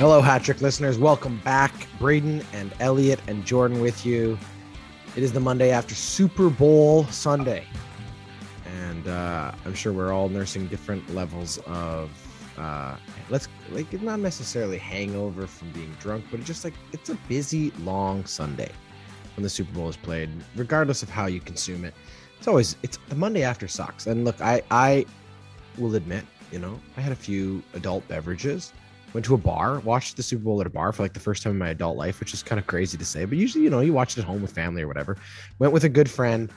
Hello, hat trick listeners. Welcome back. Braden and Elliot and Jordan with you. It is the Monday after Super Bowl Sunday. And uh, I'm sure we're all nursing different levels of, uh, let's like, not necessarily hangover from being drunk, but just like it's a busy, long Sunday when the Super Bowl is played, regardless of how you consume it. It's always, it's the Monday after sucks. And look, I, I will admit, you know, I had a few adult beverages went to a bar, watched the Super Bowl at a bar for like the first time in my adult life, which is kind of crazy to say, but usually, you know, you watch it at home with family or whatever. Went with a good friend,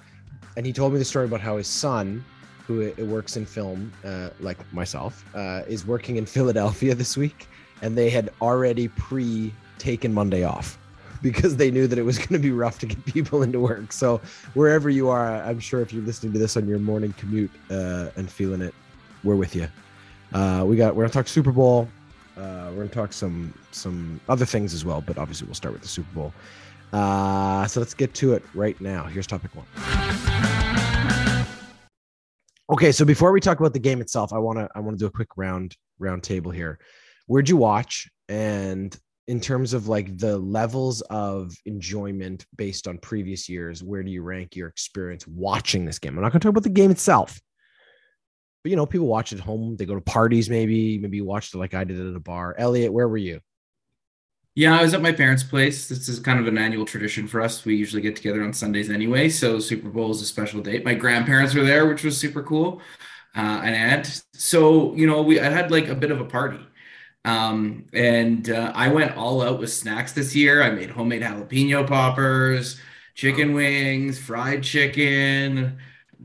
and he told me the story about how his son, who works in film, uh, like myself, uh, is working in Philadelphia this week, and they had already pre taken Monday off because they knew that it was going to be rough to get people into work. So wherever you are, I'm sure if you're listening to this on your morning commute uh, and feeling it, we're with you. Uh, we got we're gonna talk Super Bowl. Uh, we're gonna talk some some other things as well, but obviously we'll start with the Super Bowl. Uh, so let's get to it right now. Here's topic one. Okay, so before we talk about the game itself, I wanna I wanna do a quick round round table here. Where'd you watch? And in terms of like the levels of enjoyment based on previous years, where do you rank your experience watching this game? I'm not gonna talk about the game itself but you know, people watch at home. They go to parties, maybe. Maybe you watched it like I did at a bar. Elliot, where were you? Yeah, I was at my parents' place. This is kind of an annual tradition for us. We usually get together on Sundays anyway, so Super Bowl is a special date. My grandparents were there, which was super cool, uh, and aunt. So you know, we I had like a bit of a party, um, and uh, I went all out with snacks this year. I made homemade jalapeno poppers, chicken wings, fried chicken,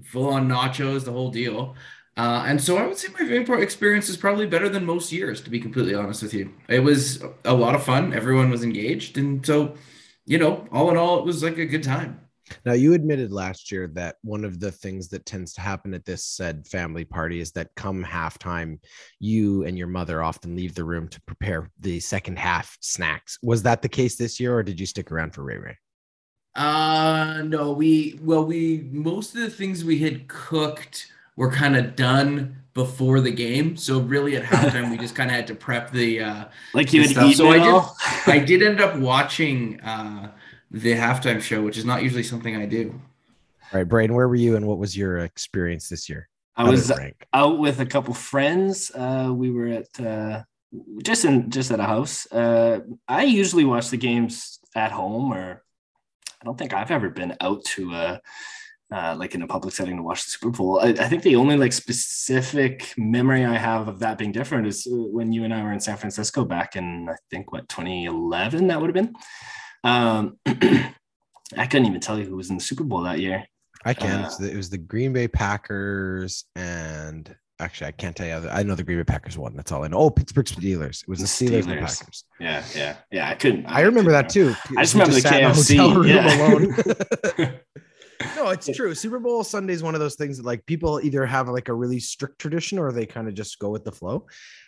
full on nachos, the whole deal. Uh, and so I would say my viewing experience is probably better than most years, to be completely honest with you. It was a lot of fun. Everyone was engaged. And so, you know, all in all, it was like a good time. Now, you admitted last year that one of the things that tends to happen at this said family party is that come halftime, you and your mother often leave the room to prepare the second half snacks. Was that the case this year, or did you stick around for Ray Ray? Uh, no, we, well, we, most of the things we had cooked were kind of done before the game. So really at halftime, we just kind of had to prep the uh, like you would eat. So I did. I did end up watching uh, the halftime show, which is not usually something I do. All right, Braden, where were you, and what was your experience this year? I was out with a couple friends. Uh, we were at uh, just in just at a house. Uh, I usually watch the games at home, or I don't think I've ever been out to a uh, like in a public setting to watch the Super Bowl. I, I, think the only like specific memory I have of that being different is uh, when you and I were in San Francisco back in I think what 2011 that would have been. Um, I couldn't even tell you who was in the Super Bowl that year. I can. Uh, it was the Green Bay Packers and actually I can't tell you. I know the Green Bay Packers won. That's all I know. Oh, Pittsburgh Steelers. It was the Steelers, Steelers. and the Packers. Yeah, yeah, yeah. I couldn't. I, I remember that too. I just remember the KFC. Yeah. no, it's true. Super Bowl Sunday is one of those things that like people either have like a really strict tradition or they kind of just go with the flow.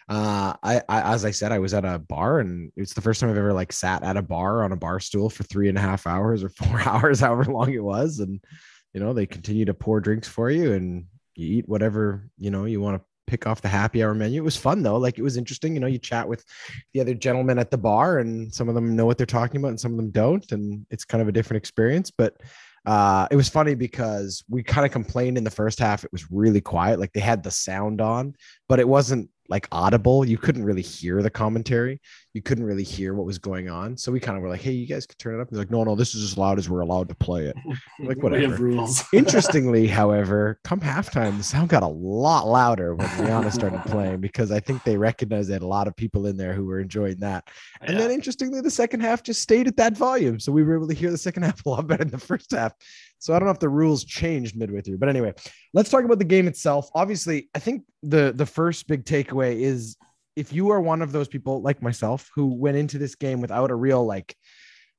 Uh, I, I, as I said, I was at a bar and it's the first time I've ever like sat at a bar on a bar stool for three and a half hours or four hours, however long it was. And, you know, they continue to pour drinks for you and you eat whatever, you know, you want to pick off the happy hour menu. It was fun though. Like it was interesting. You know, you chat with the other gentlemen at the bar and some of them know what they're talking about and some of them don't. And it's kind of a different experience, but uh, it was funny because we kind of complained in the first half. It was really quiet. Like they had the sound on, but it wasn't like audible. You couldn't really hear the commentary. You couldn't really hear what was going on. So we kind of were like, "Hey, you guys could turn it up." He's like, "No, no, this is as loud as we're allowed to play it." like whatever. rules. Interestingly, however, come halftime, the sound got a lot louder when Rihanna started playing because I think they recognized they had a lot of people in there who were enjoying that. And yeah. then interestingly, the second half just stayed at that volume, so we were able to hear the second half a lot better than the first half. So I don't know if the rules changed midway through, but anyway, let's talk about the game itself. Obviously, I think the the first big takeaway is if you are one of those people like myself who went into this game without a real like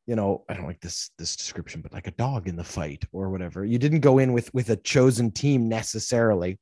you know i don't like this this description but like a dog in the fight or whatever you didn't go in with with a chosen team necessarily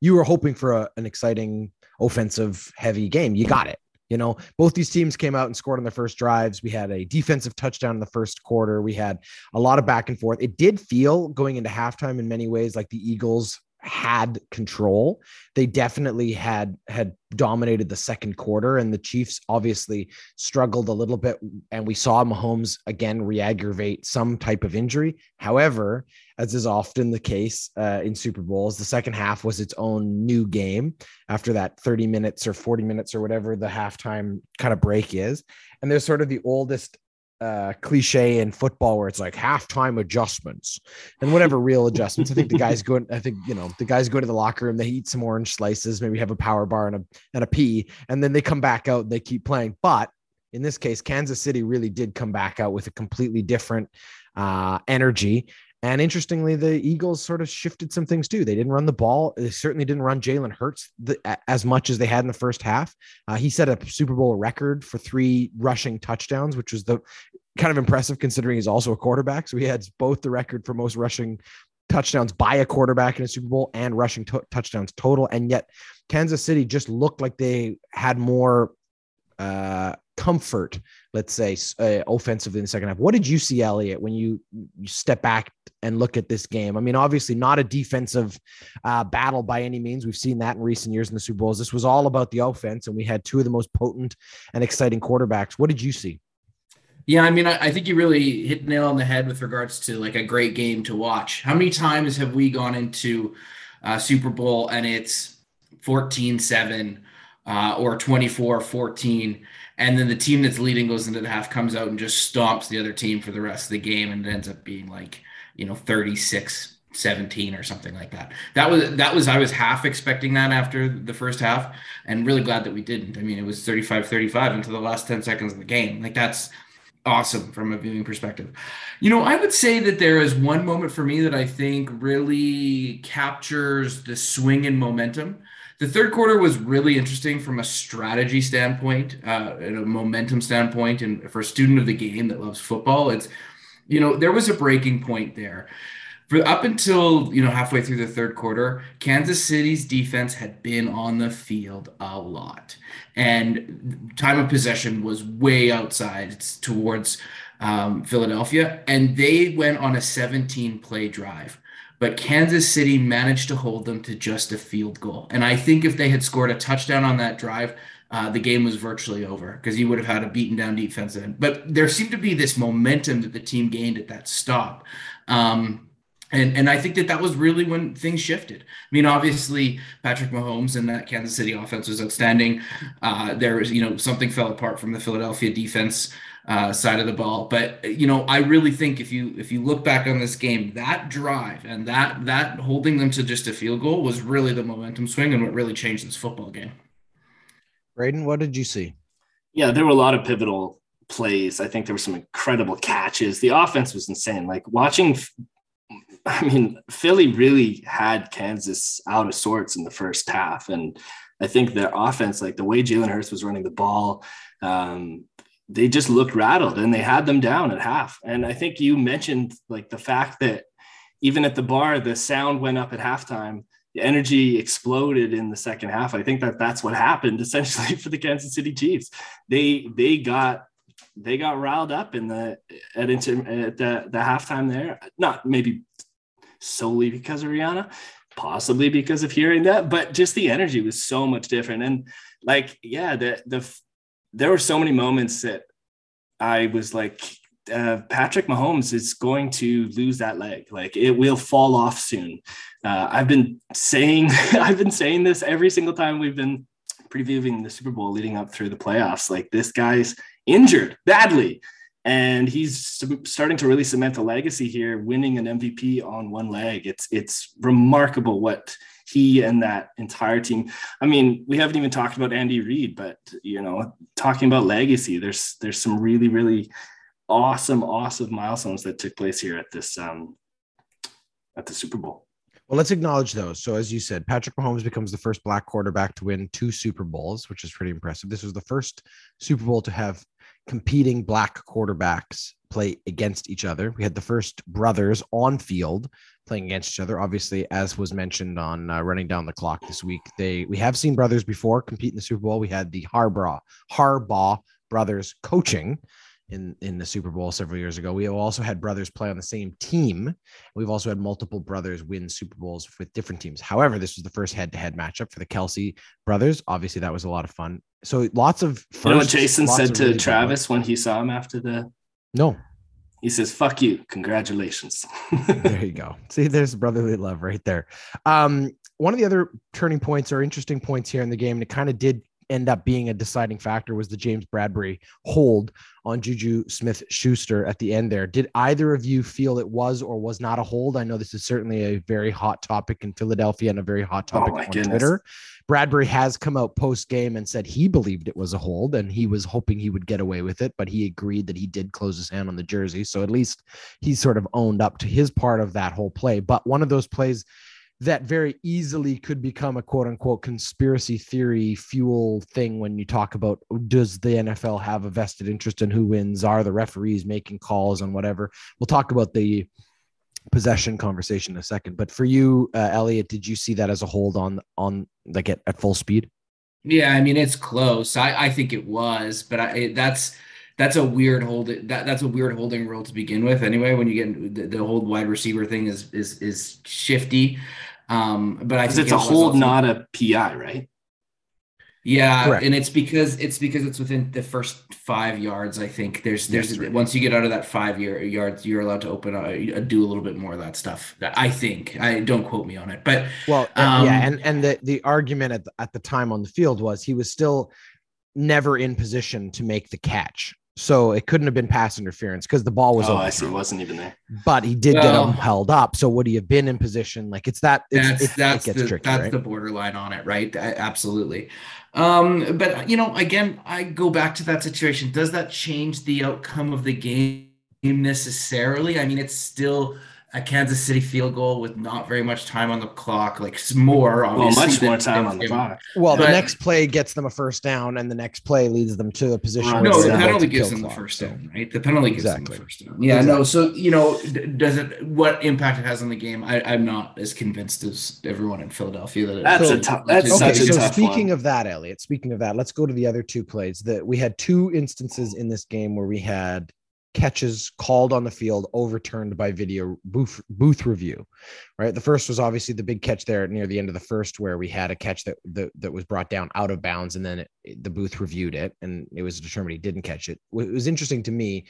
you were hoping for a, an exciting offensive heavy game you got it you know, both these teams came out and scored on their first drives. We had a defensive touchdown in the first quarter. We had a lot of back and forth. It did feel going into halftime in many ways like the Eagles had control. They definitely had had dominated the second quarter, and the Chiefs obviously struggled a little bit. And we saw Mahomes again re-aggravate some type of injury. However, as is often the case uh, in Super Bowls, the second half was its own new game after that 30 minutes or 40 minutes or whatever the halftime kind of break is. And there's sort of the oldest uh, cliche in football where it's like halftime adjustments and whatever real adjustments. I think the guys go. I think you know the guys go to the locker room. They eat some orange slices, maybe have a power bar and a and a pee, and then they come back out and they keep playing. But in this case, Kansas City really did come back out with a completely different uh, energy. And interestingly, the Eagles sort of shifted some things too. They didn't run the ball. They certainly didn't run Jalen Hurts the, as much as they had in the first half. Uh, he set a Super Bowl record for three rushing touchdowns, which was the kind of impressive considering he's also a quarterback. So he had both the record for most rushing touchdowns by a quarterback in a Super Bowl and rushing touchdowns total. And yet Kansas City just looked like they had more uh, comfort, let's say, uh, offensively in the second half. What did you see, Elliot, when you, you step back and look at this game? I mean, obviously, not a defensive uh, battle by any means. We've seen that in recent years in the Super Bowls. This was all about the offense, and we had two of the most potent and exciting quarterbacks. What did you see? Yeah, I mean, I, I think you really hit nail on the head with regards to like a great game to watch. How many times have we gone into uh, Super Bowl and it's 14 7 uh, or 24 14? And then the team that's leading goes into the half, comes out and just stomps the other team for the rest of the game, and it ends up being like, you know, 36 17 or something like that. That was that was I was half expecting that after the first half and really glad that we didn't. I mean, it was 35-35 into the last 10 seconds of the game. Like that's awesome from a viewing perspective. You know, I would say that there is one moment for me that I think really captures the swing in momentum the third quarter was really interesting from a strategy standpoint, uh, and a momentum standpoint, and for a student of the game that loves football, it's you know there was a breaking point there. For up until you know halfway through the third quarter, Kansas City's defense had been on the field a lot, and time of possession was way outside towards um, Philadelphia, and they went on a 17 play drive but Kansas City managed to hold them to just a field goal. And I think if they had scored a touchdown on that drive, uh, the game was virtually over because you would have had a beaten down defense. End. But there seemed to be this momentum that the team gained at that stop. Um, and, and I think that that was really when things shifted. I mean, obviously, Patrick Mahomes and that Kansas City offense was outstanding. Uh, there was, you know, something fell apart from the Philadelphia defense uh, side of the ball. But you know, I really think if you if you look back on this game, that drive and that that holding them to just a field goal was really the momentum swing and what really changed this football game. Braden, what did you see? Yeah, there were a lot of pivotal plays. I think there were some incredible catches. The offense was insane. Like watching I mean, Philly really had Kansas out of sorts in the first half. And I think their offense, like the way Jalen Hurts was running the ball, um, they just looked rattled and they had them down at half. And I think you mentioned like the fact that even at the bar, the sound went up at halftime. Energy exploded in the second half. I think that that's what happened essentially for the Kansas City Chiefs. They they got they got riled up in the at, inter, at the, the halftime there. Not maybe solely because of Rihanna, possibly because of hearing that, but just the energy was so much different. And like, yeah, the the there were so many moments that I was like, uh, Patrick Mahomes is going to lose that leg. Like it will fall off soon. Uh, I've been saying, I've been saying this every single time we've been previewing the Super Bowl leading up through the playoffs. Like this guy's injured badly, and he's starting to really cement a legacy here, winning an MVP on one leg. It's it's remarkable what he and that entire team. I mean, we haven't even talked about Andy Reid, but you know, talking about legacy, there's there's some really really awesome awesome milestones that took place here at this um at the Super Bowl. Well, let's acknowledge those. So, as you said, Patrick Mahomes becomes the first black quarterback to win two Super Bowls, which is pretty impressive. This was the first Super Bowl to have competing black quarterbacks play against each other. We had the first brothers on field playing against each other. Obviously, as was mentioned on uh, running down the clock this week, they we have seen brothers before compete in the Super Bowl. We had the Harbaugh Harbaugh brothers coaching in in the Super Bowl several years ago. We have also had brothers play on the same team. We've also had multiple brothers win Super Bowls with different teams. However, this was the first head-to-head matchup for the Kelce brothers. Obviously, that was a lot of fun. So lots of firsts, you know what Jason said to really Travis when he saw him after the no. He says, "Fuck you, congratulations." there you go. See, there's brotherly love right there. Um, one of the other turning points or interesting points here in the game, and it kind of did end up being a deciding factor was the James Bradberry hold on Juju Smith Schuster at the end there. Did either of you feel it was or was not a hold? I know this is certainly a very hot topic in Philadelphia and a very hot oh topic oh on goodness. Twitter. Bradberry has come out post game and said he believed it was a hold and he was hoping he would get away with it, but he agreed that he did close his hand on the jersey. So at least he sort of owned up to his part of that whole play. But one of those plays that very easily could become a quote unquote conspiracy theory fuel thing when you talk about does the NFL have a vested interest in who wins? Are the referees making calls on whatever? We'll talk about the possession conversation in a second. But for you, uh, Elliot, did you see that as a hold on on like at, at full speed? Yeah, I mean it's close. I, I think it was, but I, that's that's a weird hold. That that's a weird holding rule to begin with. Anyway, when you get the, the hold wide receiver thing is is is shifty. Um, but I think it's a hold, also, not a PI, right? Yeah, Correct. and it's because it's because it's within the first five yards. I think there's there's yes, once you get out of that five year yards, you're allowed to open a, do a little bit more of that stuff. I think I don't quote me on it, but well, um, yeah, and and the the argument at the, at the time on the field was he was still never in position to make the catch. So it couldn't have been pass interference because the ball was. Oh, I see. It wasn't even there. But he did well, get him held up. So would he have been in position? Like it's that. It's, that's it, that's it the tricky, that's right? the borderline on it, right? Absolutely. Um, but you know, again, I go back to that situation. Does that change the outcome of the game necessarily? I mean, it's still a Kansas City field goal with not very much time on the clock, like more, obviously. Well, much more time on the clock. Well, but, the next play gets them a first down, and the next play leads them to a position. Right. No, the penalty gives them clock, the first down, right? The penalty gives them the first down. Yeah, exactly. no. So you know, does it what impact it has on the game? I, am not as convinced as everyone in Philadelphia that that's a tough. That's okay, such a so tough speaking one. of that, Elliot. Speaking of that, let's go to the other two plays. That we had two instances in this game where we had catches called on the field overturned by video booth booth review right? The first was obviously the big catch there near the end of the first where we had a catch that that, that was brought down out of bounds and then it, the booth reviewed it and it was determined he didn't catch it. It was interesting to me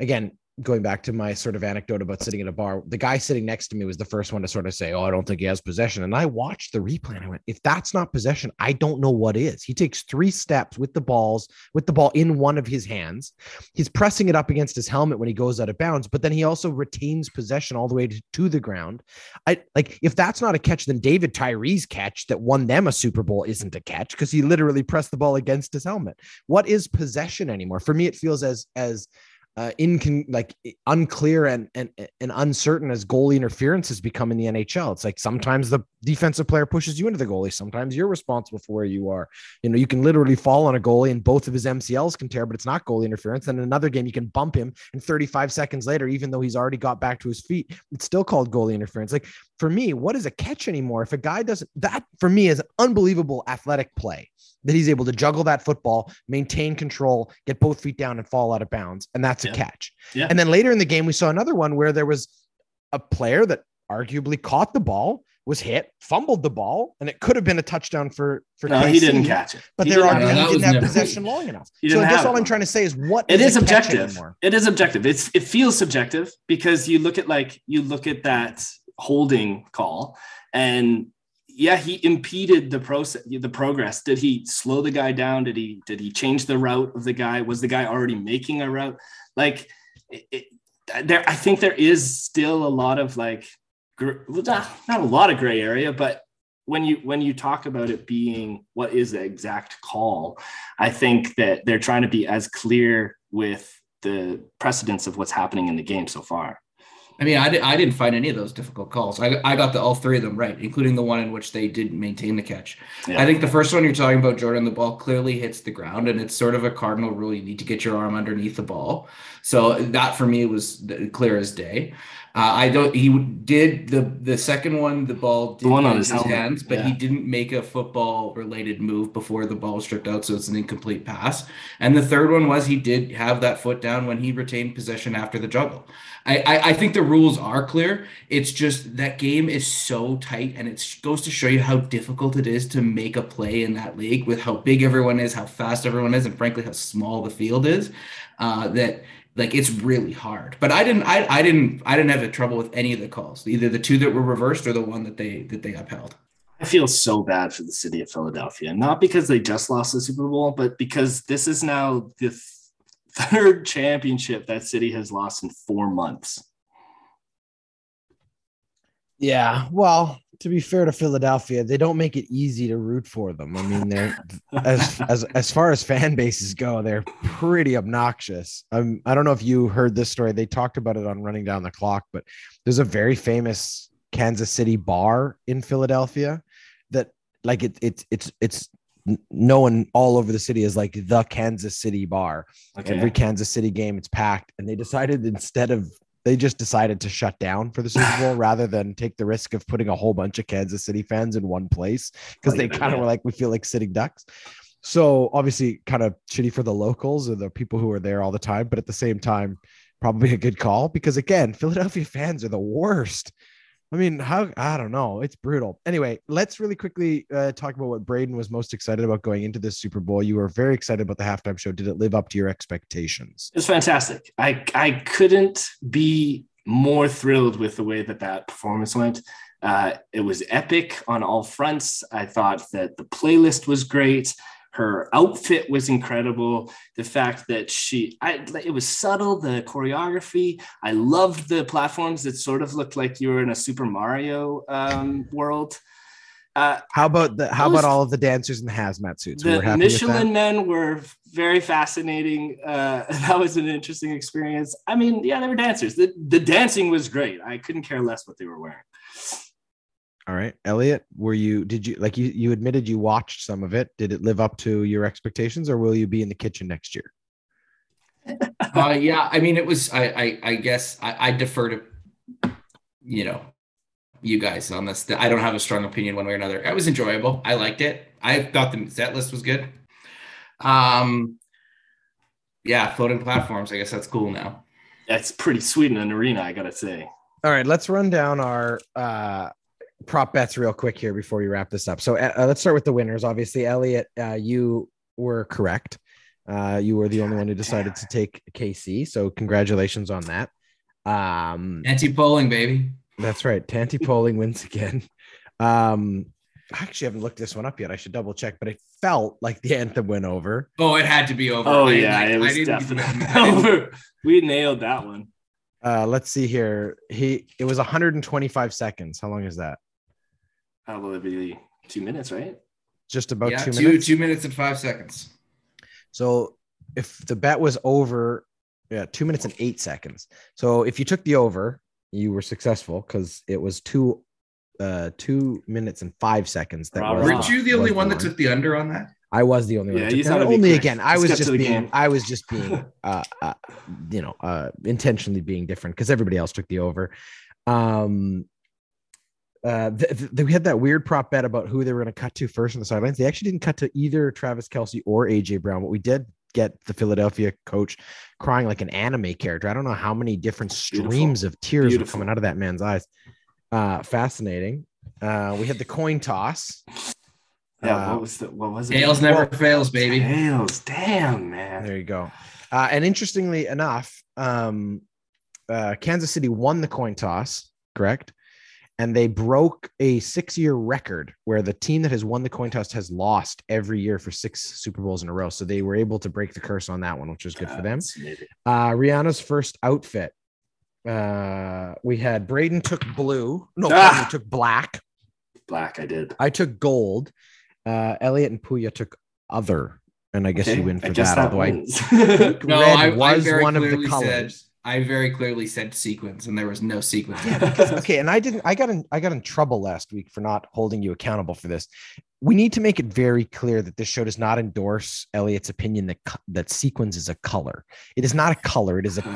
again going back to my sort of anecdote about sitting at a bar, the guy sitting next to me was the first one to sort of say, Oh, I don't think he has possession. And I watched the replay and I went, If that's not possession, I don't know what is. He takes three steps with the balls, with the ball in one of his hands. He's pressing it up against his helmet when he goes out of bounds, but then he also retains possession all the way to, to the ground. I like if that's not a catch, then David Tyree's catch that won them a Super Bowl isn't a catch because he literally pressed the ball against his helmet. What is possession anymore? For me, it feels as as uh, in like unclear and, and and uncertain as goalie interference has become in the NHL. It's like sometimes the defensive player pushes you into the goalie. Sometimes you're responsible for where you are. You know, you can literally fall on a goalie and both of his MCLs can tear, but it's not goalie interference. And in another game, you can bump him, and 35 seconds later, even though he's already got back to his feet, it's still called goalie interference. Like for me, what is a catch anymore? If a guy doesn't, that for me is unbelievable athletic play that he's able to juggle that football, maintain control, get both feet down and fall out of bounds. And that's yeah. a catch. Yeah. And then later in the game, we saw another one where there was a player that arguably caught the ball, was hit, fumbled the ball, and it could have been a touchdown for for. No, KC, he didn't catch it. But they're arguing he didn't have never, possession long enough. So I guess all I'm trying to say is what it is, is objective. It is objective. It's it feels subjective because you look at like you look at that holding call and yeah, he impeded the process, the progress. Did he slow the guy down? Did he did he change the route of the guy? Was the guy already making a route? Like, it, it, there, I think there is still a lot of like, gr- not, not a lot of gray area, but when you when you talk about it being what is the exact call, I think that they're trying to be as clear with the precedence of what's happening in the game so far. I mean, I, di- I didn't find any of those difficult calls. I, I got the all three of them right, including the one in which they didn't maintain the catch. Yeah. I think the first one you're talking about, Jordan, the ball clearly hits the ground, and it's sort of a cardinal rule. You need to get your arm underneath the ball. So that for me was clear as day. Uh, I don't. He did the the second one. The ball did The one on his his hands, but he didn't make a football related move before the ball was stripped out, so it's an incomplete pass. And the third one was he did have that foot down when he retained possession after the juggle. I, I, I think the rules are clear. It's just that game is so tight, and it goes to show you how difficult it is to make a play in that league with how big everyone is, how fast everyone is, and frankly how small the field is. Uh, that like it's really hard. But I didn't I, I didn't I didn't have a trouble with any of the calls, either the two that were reversed or the one that they that they upheld. I feel so bad for the city of Philadelphia, not because they just lost the Super Bowl, but because this is now the th- third championship that city has lost in four months. Yeah. Well, to be fair to Philadelphia, they don't make it easy to root for them. I mean, they're as as as far as fan bases go, they're pretty obnoxious. Um, I don't know if you heard this story. They talked about it on Running Down the Clock, but there's a very famous Kansas City bar in Philadelphia that like it, it it's it's known all over the city as like the Kansas City bar. Okay. Every Kansas City game, it's packed, and they decided instead of they just decided to shut down for the Super Bowl rather than take the risk of putting a whole bunch of Kansas City fans in one place because they kind of yeah. were like, we feel like sitting ducks. So obviously, kind of shitty for the locals or the people who are there all the time, but at the same time, probably a good call because again, Philadelphia fans are the worst. I mean, how I don't know. It's brutal. Anyway, let's really quickly uh, talk about what Braden was most excited about going into this Super Bowl. You were very excited about the halftime show. Did it live up to your expectations? It's fantastic. I I couldn't be more thrilled with the way that that performance went. Uh, it was epic on all fronts. I thought that the playlist was great. Her outfit was incredible. The fact that she, I, it was subtle. The choreography. I loved the platforms that sort of looked like you were in a Super Mario um, world. Uh, How about the how about all of the dancers in the hazmat suits? We the happy Michelin men were very fascinating. Uh, that was an interesting experience. I mean, yeah, they were dancers. The, the dancing was great. I couldn't care less what they were wearing. That. All right, Elliot, were you did you like you you admitted you watched some of it? Did it live up to your expectations, or will you be in the kitchen next year? uh, yeah, I mean, it was. I, I, I guess I, I defer to, you know, you guys on this. I don't have a strong opinion one way or another. It was enjoyable. I liked it. I thought the set list was good. Um, yeah, floating platforms. I guess that's cool now. That's pretty sweet in an arena, I gotta say. All right, let's run down our uh, prop bets real quick here before we wrap this up. So uh, let's start with the winners. Obviously, Elliot, uh, you were correct. Uh, you were the only one who decided to take KC. So congratulations on that. Um, Anti-polling, baby. that's right. Tanty polling wins again. Um, I actually haven't looked this one up yet. I should double check, but it felt like the anthem went over. Oh, it had to be over. Oh I- yeah, I- it was didn't- definitely over. We nailed that one. Uh, let's see here. He it was 125 seconds. How long is that? How will it be? Two minutes, right? Just about yeah, two two, minutes. two minutes and five seconds. So if the bet was over, yeah, two minutes and eight seconds. So if you took the over, you were successful because it was two, uh, two minutes and five seconds. That Robert. Weren't you the only one that took the under on that? I was the only one. Yeah, that you took thought that. it'd be only again. I Let's was get to just being. game. I was just being. Uh, uh you know, uh, intentionally being different because everybody else took the over. Um. Uh, th- th- we had that weird prop bet about who they were going to cut to first on the sidelines. They actually didn't cut to either Travis Kelce or AJ Brown, but we did get the Philadelphia coach crying like an anime character. I don't know how many different Beautiful. streams of tears were coming out of that man's eyes. Uh, fascinating. Uh, we had the coin toss. Yeah. Uh, what was the? What was it? Tails never Well- fails, baby. Tails. Damn, man. There you go. Uh, and interestingly enough, um, uh, Kansas City won the coin toss, correct? And they broke a six year record where the team that has won the coin toss has lost every year for six Super Bowls in a row. So they were able to break the curse on that one, which was good for them. Uh, Rihanna's first outfit. Uh, we had Braden took blue. No, Ah! pardon took black. Black. I did. I took gold. Uh, Elliot and Puya took other. And I guess Okay, you win for I guess that. Although I think No, red I, I was very one of the colors. said I very clearly said sequence, and there was no sequence. Yeah, because, okay, and I didn't. I got in. I got in trouble last week for not holding you accountable for this. We need to make it very clear that this show does not endorse Elliott's opinion that that sequence is a color. It is not a color. It is a Uh-huh.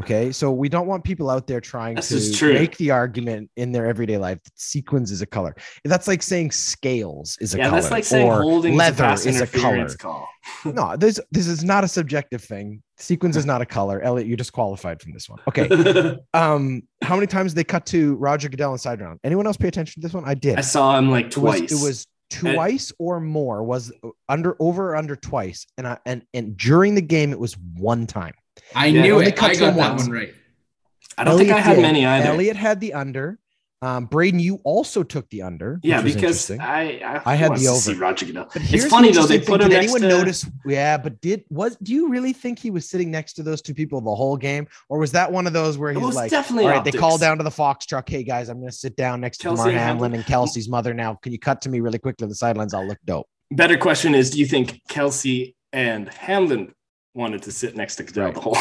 Okay, so we don't want people out there trying This to make the argument in their everyday life that sequins is a color. That's like saying scales is a yeah, color. that's like saying holding leather pass is a color. call. No, this this is not a subjective thing. Sequins is not a color. Elliot, you disqualified from this one. Okay. Um, how many times they cut to Roger Goodell inside round? Anyone else pay attention to this one? I did. I saw him like It was, twice. it was twice or more. Was under over or under twice, and I and and during the game it was one time. I Yeah, knew it. cut I to got him that once. one right. I don't think I had did. many either. Elliot had the under. Um, Braden, you also took the under. yeah, because. I I, I had the to see over. Roger Goodell. But It's funny though they put thing. him Did next anyone to. notice? Yeah, but did was do you really think he was sitting next to those two people the whole game, or was that one of those where he's like, definitely all right, they optics. call down to the Fox truck. Hey guys, I'm going to sit down next to Kelsey Mar and Hamlin Hamlin. and Kelce's mother. Now, can you cut to me really quickly on the sidelines? I'll look dope. Better question is: Do you think Kelce and Hamlin wanted to sit next to Goodell Right. the whole?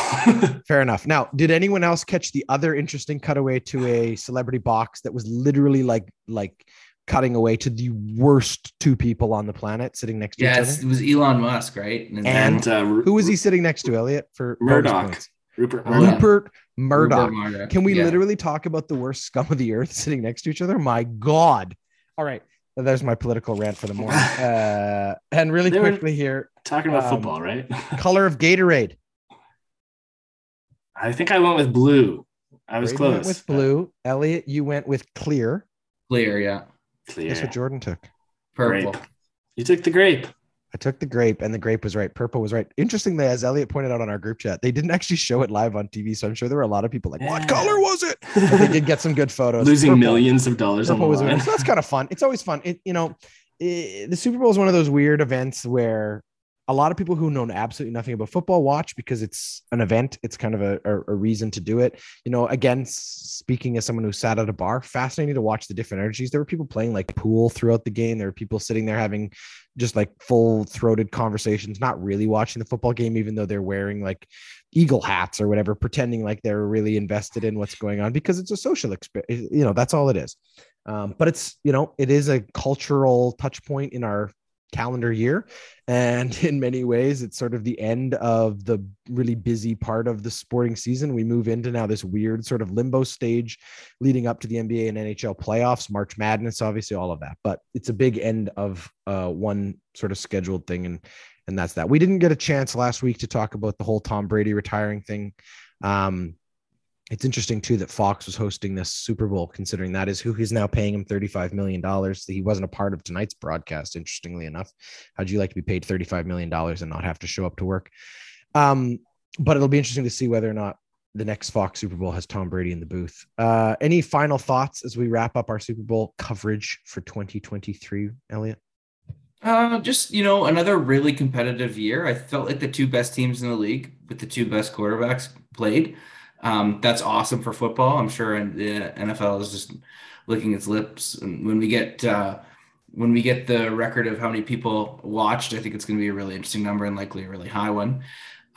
Fair enough. Now, did anyone else catch the other interesting cutaway to a celebrity box that was literally like like cutting away to the worst two people on the planet sitting next to Yeah, each it's- other? it was Elon Musk, right? And and uh, Who was he sitting next to, Elliot? For bonus Murdoch. Rupert Murdoch. Rupert Murdoch. Rupert Murdoch. Can we Yeah. literally talk about the worst scum of the earth sitting next to each other? My God. All right. There's my political rant for the morning. Uh, and really They quickly here, Talking about Um, football, right? color of Gatorade. I think I went with blue. I was Braden close. went with blue. Elliot, you went with clear. Clear, yeah. Clear. That's what Jordan took? Purple. Grape. You took the grape. I took the grape, and the grape was right. Purple was right. Interestingly, as Elliot pointed out on our group chat, they didn't actually show it live on TV, so I'm sure there were a lot of people like, "What color was it?" But they did get some good photos. Losing Purple- millions of dollars on the line. So that's kind of fun. It's always fun. It, you know, eh, the Super Bowl is one of those weird events where a lot of people who know absolutely nothing about football watch because it's an event. It's kind of a, a, a reason to do it. You know, again, speaking as someone who sat at a bar, fascinating to watch the different energies. There were people playing like pool throughout the game. There were people sitting there having just like full throated conversations, not really watching the football game, even though they're wearing like eagle hats or whatever, pretending like they're really invested in what's going on because it's a social experience. You know, that's all it is. Um, but it's, you know, it is a cultural touch point in our calendar year. And in many ways, it's sort of the end of the really busy part of the sporting season. We move into now this weird sort of limbo stage leading up to the NBA and NHL playoffs, March Madness, obviously, all of that. But it's a big end of uh, one sort of scheduled thing. And and that's that. We didn't get a chance last week to talk about the whole Tom Brady retiring thing. Um, it's interesting too that Fox was hosting this Super Bowl, considering that is who he's now paying him $35 million. That he wasn't a part of tonight's broadcast, interestingly enough. How'd you like to be paid $35 million and not have to show up to work? Um, but it'll be interesting to see whether or not the next Fox Super Bowl has Tom Brady in the booth. Uh, any final thoughts as we wrap up our Super Bowl coverage for 2023, Elliot? Uh, just you know, another really competitive year. I felt like the two best teams in the league with the two best quarterbacks played. Um, that's awesome for football. I'm sure, and the NFL is just licking its lips. And when we get uh, when we get the record of how many people watched, I think it's going to be a really interesting number and likely a really high one,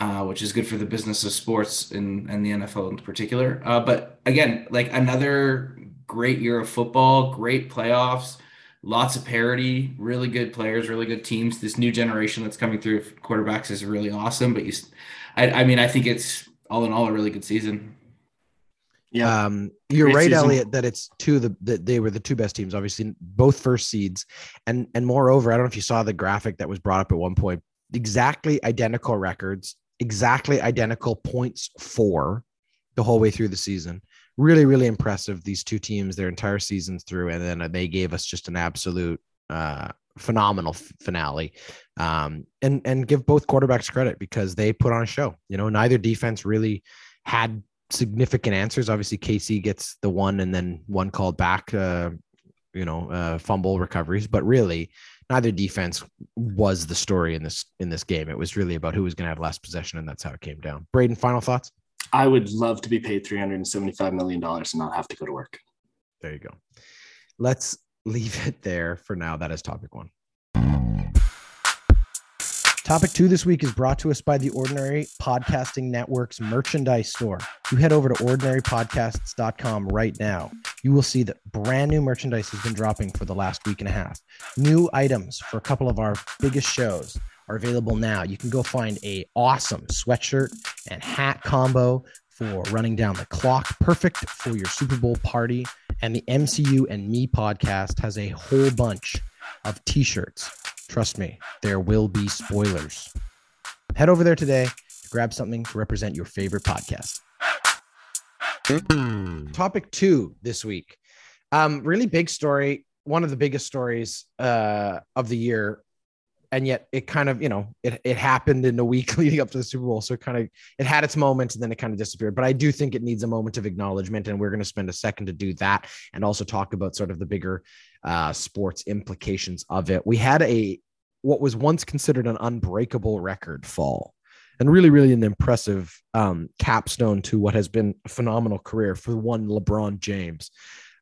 uh, which is good for the business of sports and and the NFL in particular. Uh, but again, like another great year of football, great playoffs lots of parity, really good players, really good teams. This new generation that's coming through quarterbacks is really awesome. But you, I mean, I think it's all in all a really good season. Yeah. Um, you're Great right, season. Elliot, that it's two of the that they were the two best teams, obviously both first seeds, and and moreover, I don't know if you saw the graphic that was brought up at one point. Exactly identical records, exactly identical points for the whole way through the season. Really, really impressive. These two teams, their entire seasons through, and then they gave us just an absolute uh, phenomenal f- finale. Um, and and give both quarterbacks credit because they put on a show. You know, neither defense really had significant answers. Obviously, KC gets the one and then one called back, uh, you know, uh, fumble recoveries. But really, neither defense was the story in this in this game. It was really about who was going to have last possession, and that's how it came down. Braden, final thoughts. I would love to be paid $375 million and not have to go to work. There you go. Let's leave it there for now. That is topic one. Topic two this week is brought to us by the Ordinary Podcasting Network's merchandise store. You head over to ordinarypodcasts.com right now. You will see that brand new merchandise has been dropping for the last week and a half. New items for a couple of our biggest shows are available now. You can go find a awesome sweatshirt and hat combo for running down the clock, perfect for your Super Bowl party. And the MCU and Me podcast has a whole bunch of t-shirts Trust me, there will be spoilers. Head over there today to grab something to represent your favorite podcast. Topic two this week. Um, really big story. One of the biggest stories uh, of the year. And yet it kind of, you know, it, it happened in the week leading up to the Super Bowl. So it kind of it had its moment and then it kind of disappeared. But I do think it needs a moment of acknowledgement. And we're going to spend a second to do that and also talk about sort of the bigger uh, sports implications of it. We had a what was once considered an unbreakable record fall, and really, really an impressive um, capstone to what has been a phenomenal career for one LeBron James.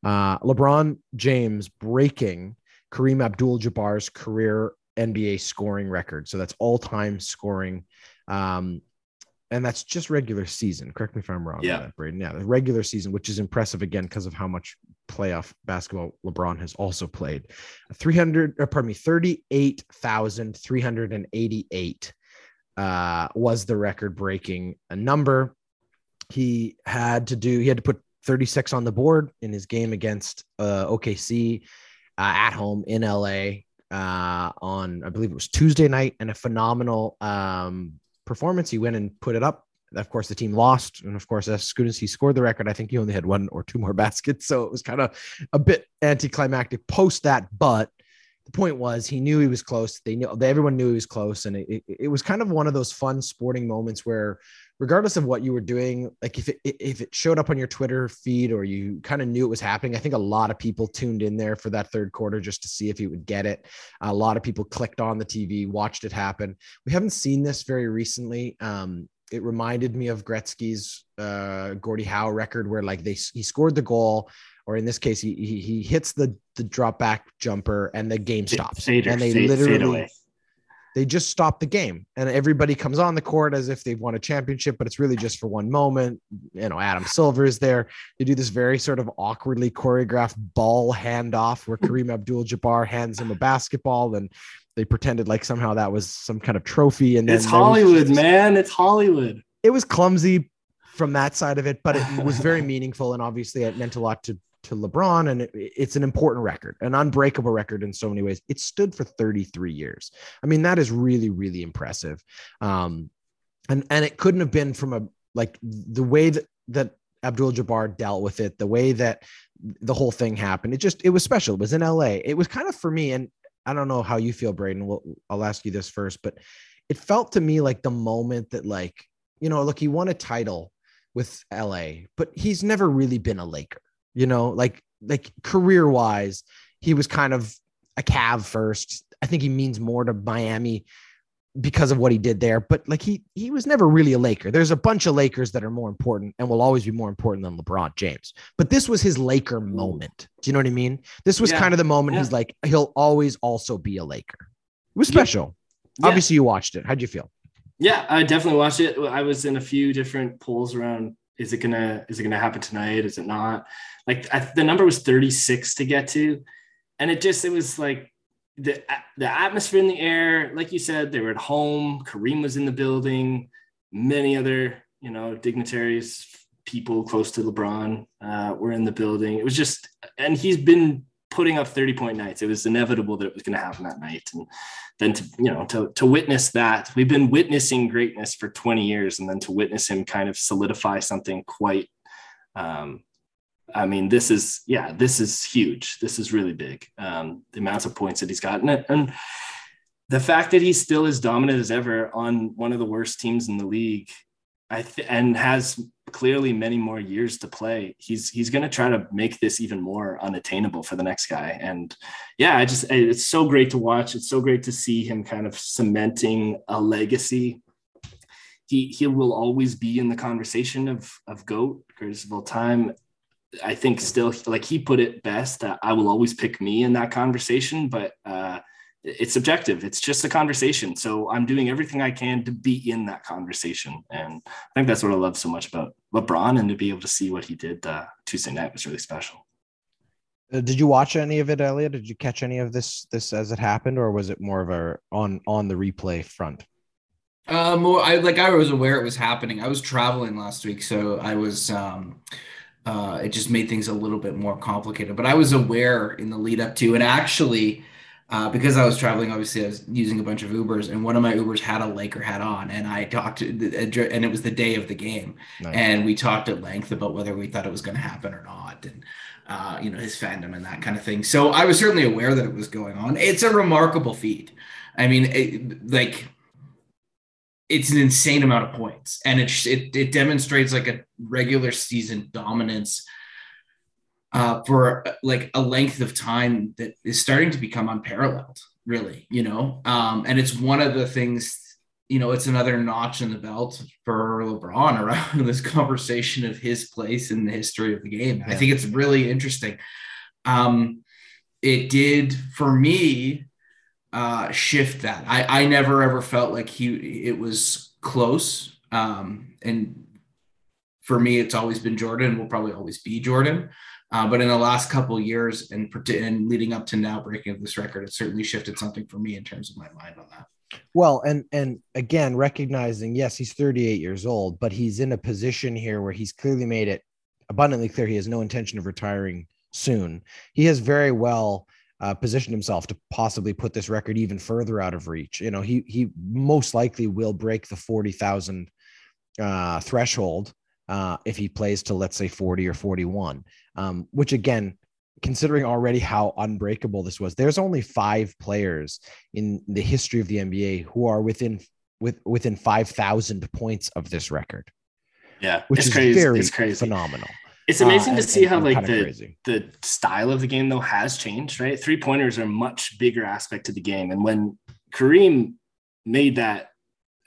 Uh, LeBron James breaking Kareem Abdul-Jabbar's career NBA scoring record. So that's all-time scoring. Um, and that's just regular season. Correct me if I'm wrong. Yeah, that, Braden. Yeah, the regular season, which is impressive again because of how much playoff basketball LeBron has also played. 300, or pardon me, 38,388 uh, was the record breaking a number. He had to do, he had to put 36 on the board in his game against uh, OKC uh, at home in LA uh, on, I believe it was Tuesday night, and a phenomenal um, performance. He went and put it up. Of course, the team lost, and of course, as soon as he scored the record, I think he only had one or two more baskets, so it was kind of a bit anticlimactic post that. But the point was, he knew he was close. They knew everyone knew he was close, and it, it, it was kind of one of those fun sporting moments where regardless of what you were doing, like if it if it showed up on your Twitter feed or you kind of knew it was happening, I think a lot of people tuned in there for that third quarter just to see if he would get it. A lot of people clicked on the TV, watched it happen. We haven't seen this very recently. Um, it reminded me of Gretzky's uh, Gordie Howe record, where like they he scored the goal, or in this case, he he, he hits the the drop back jumper and the game stops, Fader, and they fade, literally fade they just stop the game. And everybody comes on the court as if they've won a championship but it's really just for one moment. You know adam silver is there. They do this very sort of awkwardly choreographed ball handoff where kareem abdul-jabbar hands him a basketball and they pretended like somehow that was some kind of trophy. And it's hollywood just, man. It's hollywood. It was clumsy from that side of it but it was very meaningful and obviously it meant a lot to to LeBron, and it, it's an important record, an unbreakable record in so many ways. It stood for 33 years. I mean, that is really, really impressive. Um, and and it couldn't have been from a like the way that that Abdul Jabbar dealt with it, the way that the whole thing happened. It just it was special. It was in LA. It was kind of for me, and I don't know how you feel, Braden. We'll, I'll ask you this first, but it felt to me like the moment that like you know, look, he won a title with LA, but he's never really been a Laker you know, like like career wise, he was kind of a Cav first. I think he means more to Miami because of what he did there, but like he he was never really a Laker. There's a bunch of Lakers that are more important and will always be more important than LeBron James. But this was his Laker moment. Do you know what I mean? This was yeah. kind of the moment yeah. he's like he'll always also be a Laker. It was special. Yeah. Obviously, you watched it. How'd you feel? Yeah, I definitely watched it. I was in a few different polls around is it gonna is it gonna happen tonight? Is it not? Like I, the number was 36 to get to, and it just it was like the the atmosphere in the air. Like you said, they were at home. Kareem was in the building. Many other you know dignitaries, people close to LeBron uh, were in the building. It was just, and he's been putting up 30 point nights. It was inevitable that it was going to happen that night. And then to, you know, to, to witness that we've been witnessing greatness for 20 years and then to witness him kind of solidify something quite, um, I mean, this is, yeah, this is huge. This is really big. Um, the amounts of points that he's gotten and, and the fact that he's still as dominant as ever on one of the worst teams in the league I th- and has clearly many more years to play. He's he's going to try to make this even more unattainable for the next guy. And yeah, I just it's so great to watch. It's so great to see him kind of cementing a legacy. He he will always be in the conversation of of goat greatest of all time. I think still like he put it best. I will always pick me in that conversation, but uh, it's subjective. It's just a conversation. So I'm doing everything I can to be in that conversation. And I think that's what I love so much about LeBron and to be able to see what he did uh, Tuesday night was really special. Uh, did you watch any of it, Elliot? Did you catch any of this this as it happened, or was it more of a on on the replay front? Um, well, I like I was aware it was happening. I was traveling last week, so I was um, uh, it just made things a little bit more complicated. But I was aware in the lead up to, and actually, uh, because I was traveling, obviously I was using a bunch of Ubers, and one of my Ubers had a Laker hat on, and I talked to, and it was the day of the game, nice. and we talked at length about whether we thought it was going to happen or not, and uh, you know his fandom and that kind of thing. So I was certainly aware that it was going on. It's a remarkable feat. I mean, it, like it's an insane amount of points, and it it, it demonstrates like a regular season dominance uh, for like a length of time that is starting to become unparalleled, really, you know. Um, and it's one of the things, you know, it's another notch in the belt for LeBron around this conversation of his place in the history of the game. Yeah. I think it's really interesting. Um, it did for me uh, shift that. I, I never ever felt like he it was close. Um, and for me, it's always been Jordan. Will probably always be Jordan. Uh, but in the last couple years and, and leading up to now breaking of this record, it certainly shifted something for me in terms of my mind on that. Well, and and again, recognizing yes, he's 38 years old, but he's in a position here where he's clearly made it abundantly clear he has no intention of retiring soon. He has very well uh, positioned himself to possibly put this record even further out of reach. You know, he he most likely will break the 40,000 uh, threshold uh, if he plays to let's say 40 or 41 um, which again considering already how unbreakable this was there's only five players in the history of the nba who are within with within 5000 points of this record yeah which is crazy. very it's crazy phenomenal it's amazing uh, to see and, how and like the crazy. the style of the game though has changed right three pointers are a much bigger aspect to the game and when kareem made that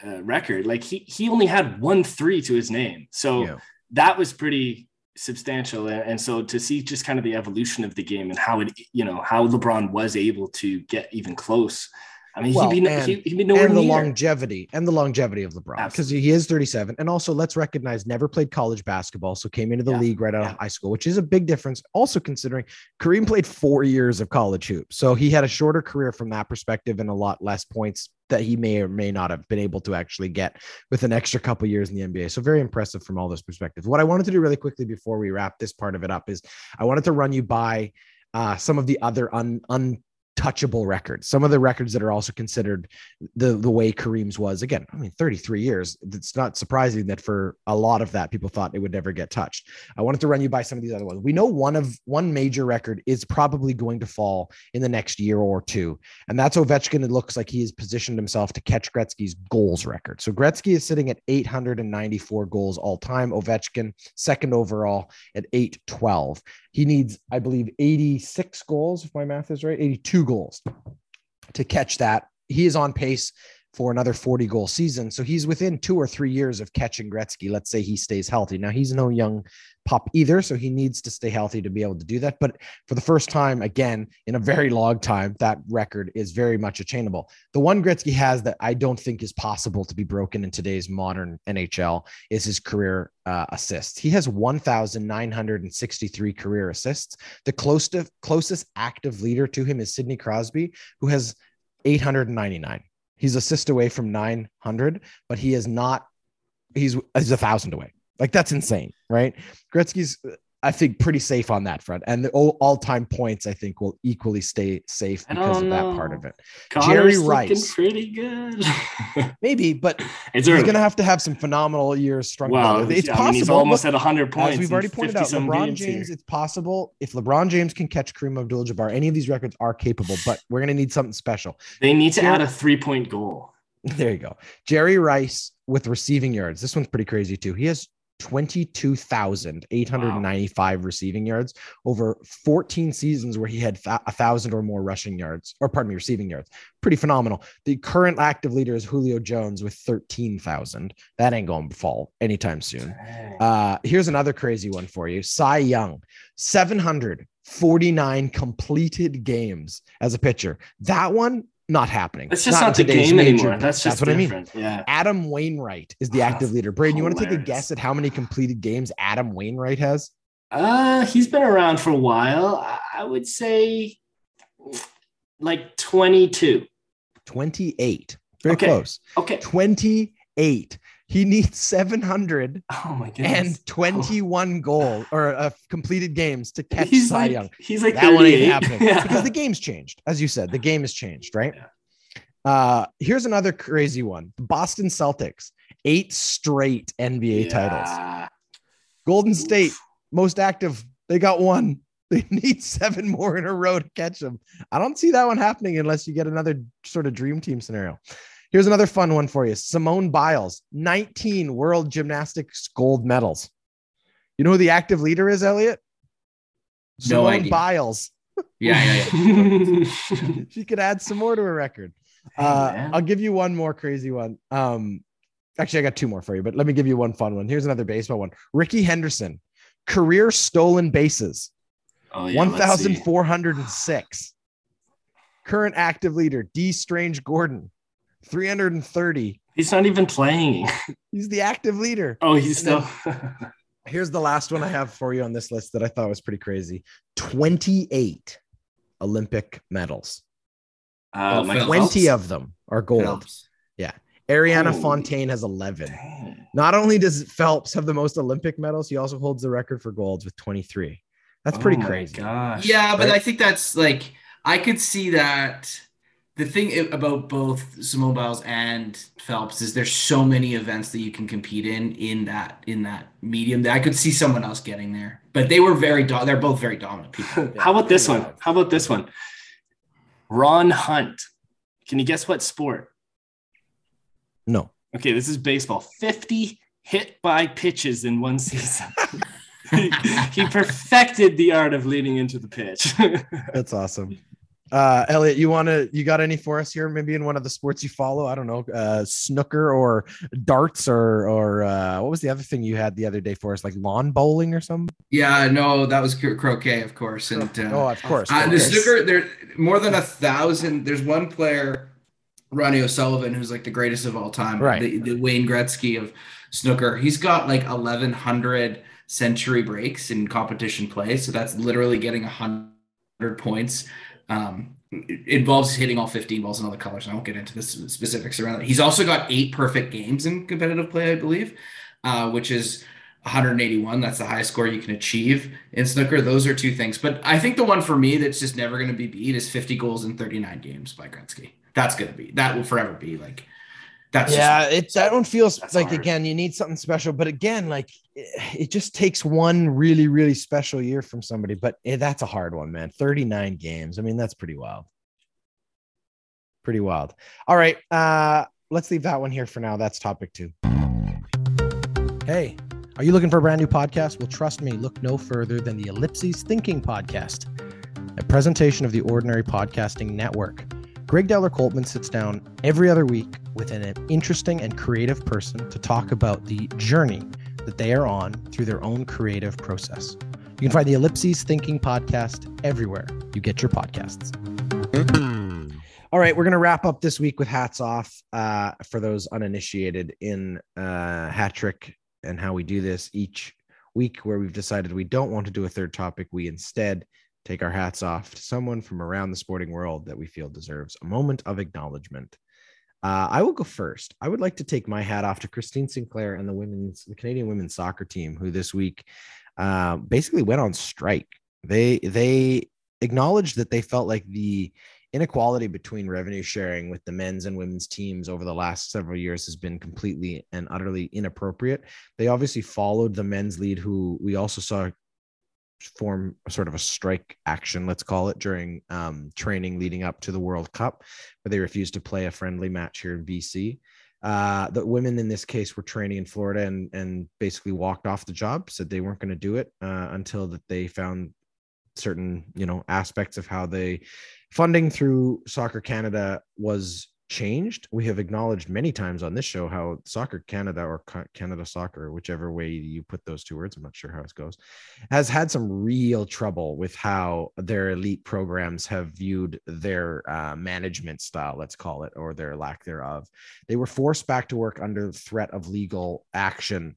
uh, record like he he only had one three to his name so yeah. that was pretty substantial and, and, so to see just kind of the evolution of the game and how it you know how lebron was able to get even close I mean, well, he'd be, and, he'd, be nowhere and the near. longevity and the longevity of LeBron because he is 37. And also, let's recognize never played college basketball, so came into the yeah. league right out yeah. of high school, which is a big difference. Also, considering Kareem played four years of college hoops, so he had a shorter career from that perspective and a lot less points that he may or may not have been able to actually get with an extra couple years in the NBA. So very impressive from all those perspectives. What I wanted to do really quickly before we wrap this part of it up is I wanted to run you by uh, some of the other un, un touchable records. Some of the records that are also considered the the way Kareem's was. Again, I mean, 33 years. It's not surprising that for a lot of that, people thought it would never get touched. I wanted to run you by some of these other ones. We know one of one major record is probably going to fall in the next year or two, and that's Ovechkin. It looks like he has positioned himself to catch Gretzky's goals record. So Gretzky is sitting at 894 goals all time. Ovechkin second overall at 812. He needs, I believe, 86 goals, if my math is right, 82 goals to catch that. He is on pace for another 40 goal season. So he's within two or three years of catching Gretzky. Let's say he stays healthy. Now he's no young pup either, so he needs to stay healthy to be able to do that. But for the first time, again, in a very long time, that record is very much attainable. The one Gretzky has that I don't think is possible to be broken in today's modern NHL is his career uh, assists. He has 1,963 career assists. The closest closest active leader to him is Sidney Crosby, who has 899. He's a assist away from 900, but he is not. He's he's a thousand away. Like that's insane, right? Gretzky's I think pretty safe on that front, and the all time points I think will equally stay safe because of that part of it. Connor's Jerry Rice, pretty good, maybe, but he's going to have to have some phenomenal years strung well. It's possible. Mean, he's almost at 100 points. As we've already pointed out, LeBron James. Here. It's possible if LeBron James can catch Kareem Abdul-Jabbar, any of these records are capable, but we're going to need something special. They need to Jerry, add a three point goal. There you go, Jerry Rice with receiving yards. This one's pretty crazy too. He has 22,895 wow. receiving yards over 14 seasons where he had a thousand or more rushing yards, or pardon me, receiving yards. Pretty phenomenal. The current active leader is Julio Jones with 13,000. That ain't going to fall anytime soon. Uh, here's another crazy one for you Cy Young, 749 completed games as a pitcher. That one not happening. It's just in not, the game major- anymore. That's just what I mean. Yeah. Adam Wainwright is the Oh, active leader. Braden, you want to take a guess at how many completed games Adam Wainwright has? Uh, he's been around for a while. I- I would say like 22. 28. Very Okay. close. Okay. 28. He needs 700 Oh my goodness. and 21 goal or uh, completed games to catch he's Cy like, Young. He's like That one ain't happening Yeah. because the game's changed. As you said, the game has changed, right? Yeah. Uh, here's another crazy one. The Boston Celtics, eight straight NBA titles. Golden Oof. State, most active. They got one. They need seven more in a row to catch them. I don't see that one happening unless you get another sort of dream team scenario. Here's another fun one for you. Simone Biles, 19 world gymnastics gold medals. You know who the active leader is, Elliot? No Simone idea. Biles. Yeah, yeah, yeah. she could add some more to her record. Uh, man. I'll give you one more crazy one. Um, actually, I got two more for you, but let me give you one fun one. Here's another baseball one. Rickey Henderson, career stolen bases, Oh, yeah, 1,406. Current active leader, Dee Strange Gordon, 330. He's not even playing. He's the active leader. Oh, he's And still. Here's the last one I have for you on this list that I thought was pretty crazy 28 Olympic medals. uh, Oh, my Phelps. 20 of them are gold. Phelps. Arianna Holy Fontana has 11. Dang. Not only does Phelps have the most Olympic medals, he also holds the record for golds with 23. That's pretty Oh my crazy. Gosh. Yeah, but Right? I think that's like I could see that. The thing about both Simone Biles and Phelps is there's so many events that you can compete in in that in that medium that I could see someone else getting there. But they were very do- they're both very dominant people. How about this one? How about this one? Ron Hunt. Can you guess what sport? No. Okay, this is baseball. 50 hit by pitches in one season. he, he perfected the art of leading into the pitch. That's awesome. Uh, Elliot, you want to, you got any for us here? Maybe in one of the sports you follow? I don't know, uh, snooker or darts or, or, uh, what was the other thing you had the other day for us? Like lawn bowling or something? Yeah, no, that was cro- croquet, of course, and uh, oh, of course. Uh, the snooker, there more than a thousand. There's one player, Ronnie O'Sullivan, who's like the greatest of all time. Right. The, the Wayne Gretzky of snooker. He's got like 1,100 century breaks in competition play. So that's literally getting a 100 points. Um, involves hitting all 15 balls in all the colors. And I won't get into the specifics around that. He's also got eight perfect games in competitive play, I believe, uh, which is 181. That's the highest score you can achieve in snooker. Those are two things. But I think the one for me that's just never going to be beat is 50 goals in 39 games by Gretzky. That's going to be, that will forever be like, that's just- yeah, it that one feels like hard. again you need something special, but again, like it, it just takes one really really special year from somebody. But eh, that's a hard one, man. Thirty nine games. I mean, that's pretty wild. Pretty wild. All right, uh, let's leave that one here for now. That's topic two. Hey, are you looking for a brand new podcast? Well, trust me, look no further than the Ellipses Thinking Podcast, a presentation of the Ordinary Podcasting Network. Greg Dowler Coltman sits down every other week with an interesting and creative person to talk about the journey that they are on through their own creative process. You can find the Ellipses Thinking podcast everywhere you get your podcasts. All right, we're going to wrap up this week with hats off uh, for those uninitiated in uh, hat trick and how we do this each week, where we've decided we don't want to do a third topic. We instead take our hats off to someone from around the sporting world that we feel deserves a moment of acknowledgement. Uh, I will go first. I would like to take my hat off to Christine Sinclair and the women's, the Canadian women's soccer team, who this week uh, basically went on strike. They they acknowledged that they felt like the inequality between revenue sharing with the men's and women's teams over the last several years has been completely and utterly inappropriate. They obviously followed the men's lead, who we also saw form sort of a strike action, let's call it, during um, training leading up to the World Cup, where they refused to play a friendly match here in BC. Uh, the women in this case were training in Florida and and basically walked off the job, said they weren't going to do it uh, until that they found certain you know aspects of how they funding through Soccer Canada was changed. We have acknowledged many times on this show how Soccer Canada or Canada Soccer, whichever way you put those two words, I'm not sure how it goes, has had some real trouble with how their elite programs have viewed their uh, management style, let's call it, or their lack thereof. They were forced back to work under threat of legal action.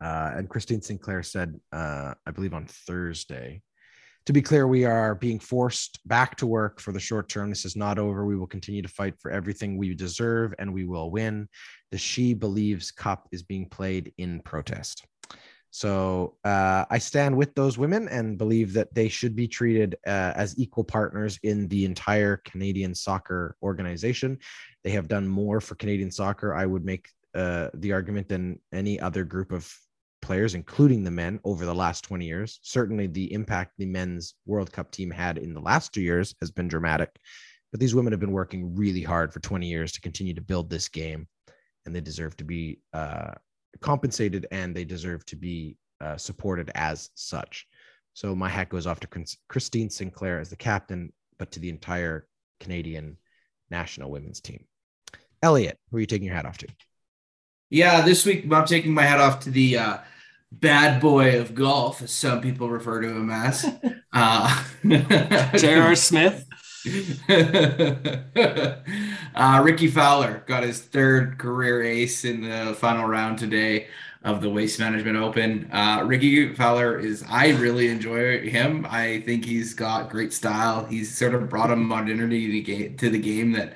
Uh, and Christine Sinclair said, uh, I believe on Thursday, to be clear, we are being forced back to work for the short term. This is not over. We will continue to fight for everything we deserve and we will win. The She Believes Cup is being played in protest. So uh, I stand with those women and believe that they should be treated uh, as equal partners in the entire Canadian soccer organization. They have done more for Canadian soccer. I would make uh, the argument than any other group of players, including the men, over the last 20 years. Certainly, the impact the men's World Cup team had in the last two years has been dramatic. But these women have been working really hard for 20 years to continue to build this game, and they deserve to be uh, compensated and they deserve to be uh, supported as such. So my hat goes off to Christine Sinclair as the captain, but to the entire Canadian national women's team. Elliot, who are you taking your hat off to? Yeah, this week I'm taking my hat off to the uh, bad boy of golf, as some people refer to him as. Uh, J.R. Smith. uh, Rickie Fowler got his third career ace in the final round today of the Waste Management Open. Uh, Rickie Fowler is, I really enjoy him. I think he's got great style. He's sort of brought a modernity to the game, to the game that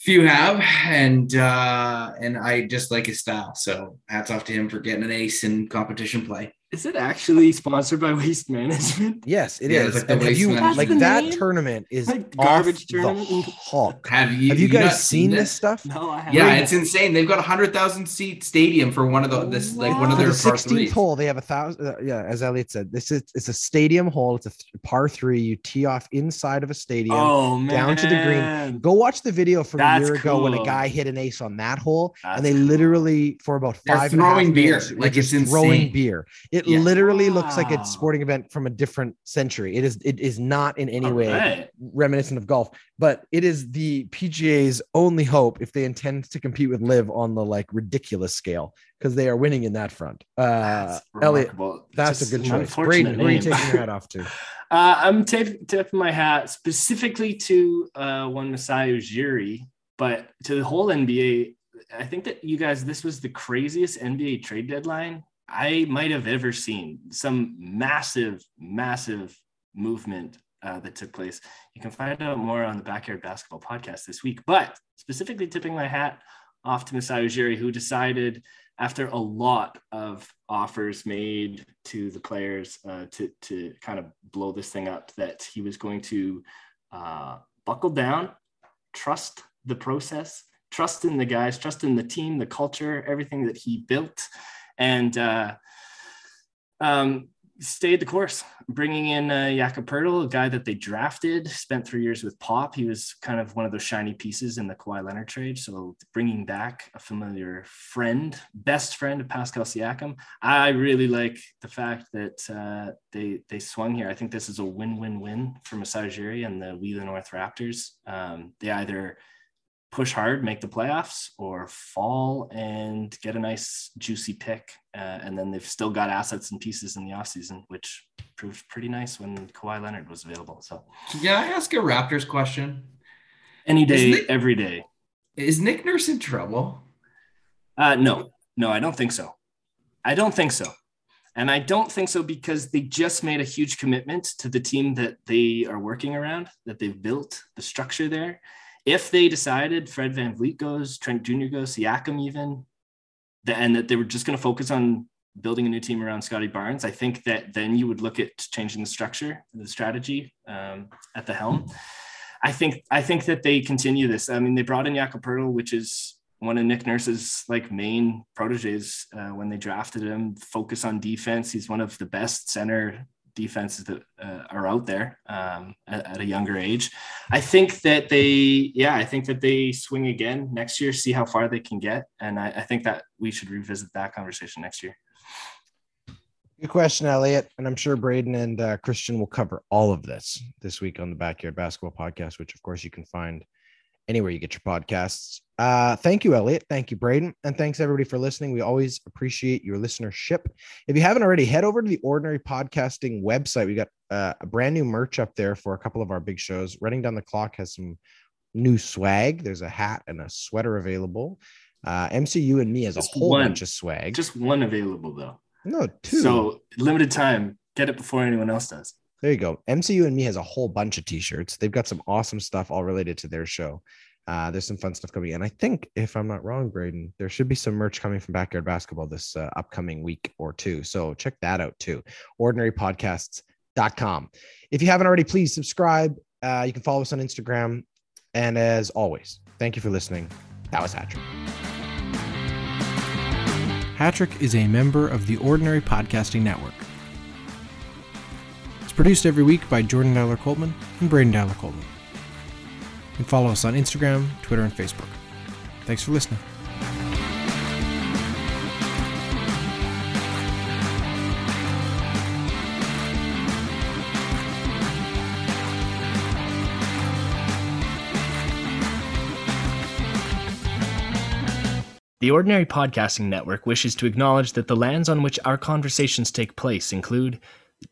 few have, and uh, and I just like his style. So hats off to him for getting an ace in competition play. Is it actually sponsored by Waste Management? Yes, it yeah, is. Like, have you, like that name? tournament is like garbage tournament. Hulk. Have you? Have you, you guys seen, this? this? stuff? No, I haven't. Yeah, it's insane. They've got a hundred thousand seat stadium for one of the this like one of their the sixteenth hole. They have a thousand. Uh, yeah, as Elliot said, this is it's a stadium hole. It's a th- par three. You tee off inside of a stadium, oh, down to the green. Go watch the video from That's a year ago when a guy hit an ace on that hole, That's and they literally for about 5 throwing beer, like it's throwing beer. It yeah. literally looks like a sporting event from a different century. It is it is not in any All way right. reminiscent of golf, but it is the PGA's only hope if they intend to compete with LIV on the like ridiculous scale because they are winning in that front. Uh, Elliot, that's Just a good choice. Braden, who are you taking your hat off to? Uh, I'm t- tipping my hat specifically to uh, one Masai Ujiri, but to the whole NBA. I think that you guys, this was the craziest NBA trade deadline I might have ever seen some massive, massive movement uh, that took place. You can find out more on the Backyard Basketball podcast this week. But specifically, tipping my hat off to Masai Ujiri, who decided after a lot of offers made to the players uh, to, to kind of blow this thing up that he was going to uh, buckle down, trust the process, trust in the guys, trust in the team, the culture, everything that he built and uh, um, stayed the course, bringing in uh, Jakob Poeltl, a guy that they drafted, spent three years with Pop. He was kind of one of those shiny pieces in the Kawhi Leonard trade. So bringing back a familiar friend, best friend of Pascal Siakam. I really like the fact that uh, they they swung here. I think this is a win-win-win for Masai Ujiri and the We the North Raptors. Um, they either push hard, make the playoffs, or fall and get a nice juicy pick. Uh, and then they've still got assets and pieces in the offseason, which proved pretty nice when Kawhi Leonard was available. So, can I ask a Raptors question? Any day, Nick, every day. Is Nick Nurse in trouble? Uh, no, no, I don't think so. I don't think so. And I don't think so because they just made a huge commitment to the team that they are working around, that they've built the structure there if they decided Fred Van VanVleet goes, Trent Jr. goes, Siakam even, and that they were just going to focus on building a new team around Scottie Barnes, I think that then you would look at changing the structure, and the strategy um, at the helm. I think I think that they continue this. I mean, they brought in Jakob Poeltl, which is one of Nick Nurse's like main proteges uh, when they drafted him. Focus on defense. He's one of the best center defenses that uh, are out there um, at, at, a younger age. I think that they, yeah, I think that they swing again next year, see how far they can get. And I, I think that we should revisit that conversation next year. Good question, Elliot. And I'm sure Braden and uh, Christian will cover all of this this week on the Backyard Basketball Podcast, which, of course, you can find anywhere you get your podcasts. Uh, thank you, Elliot. Thank you, Braden. And thanks everybody for listening. We always appreciate your listenership. If you haven't already, head over to the Ordinary Podcasting website. We got uh, a brand new merch up there for a couple of our big shows. Running Down the Clock has some new swag. There's a hat and a sweater available. Uh, MCU and me has just a whole one. bunch of swag. Just one available though. No, two. So limited time. Get it before anyone else does. There you go. MCU and me has a whole bunch of t-shirts. They've got some awesome stuff all related to their show. Uh, there's some fun stuff coming. And I think, if I'm not wrong, Braden, there should be some merch coming from Backyard Basketball this uh, upcoming week or two. So check that out too. OrdinaryPodcasts.com. If you haven't already, please subscribe. Uh, you can follow us on Instagram. And as always, thank you for listening. That was Hatrick. Hatrick is a member of the Ordinary Podcasting Network. Produced every week by Jordan Dowler Coltman and Braden Dowler Coltman and follow us on Instagram, Twitter, and Facebook. Thanks for listening. The Ordinary Podcasting Network wishes to acknowledge that the lands on which our conversations take place include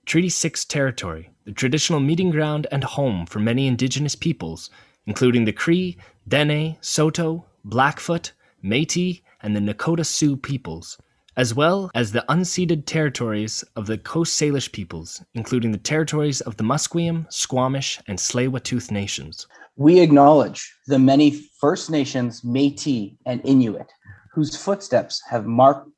Treaty 6 territory, the traditional meeting ground and home for many indigenous peoples, including the Cree, Dene, Saulteaux, Blackfoot, Métis, and the Nakota Sioux peoples, as well as the unceded territories of the Coast Salish peoples, including the territories of the Musqueam, Squamish, and Tsleil-Waututh nations. We acknowledge the many First Nations, Métis, and Inuit whose footsteps have marked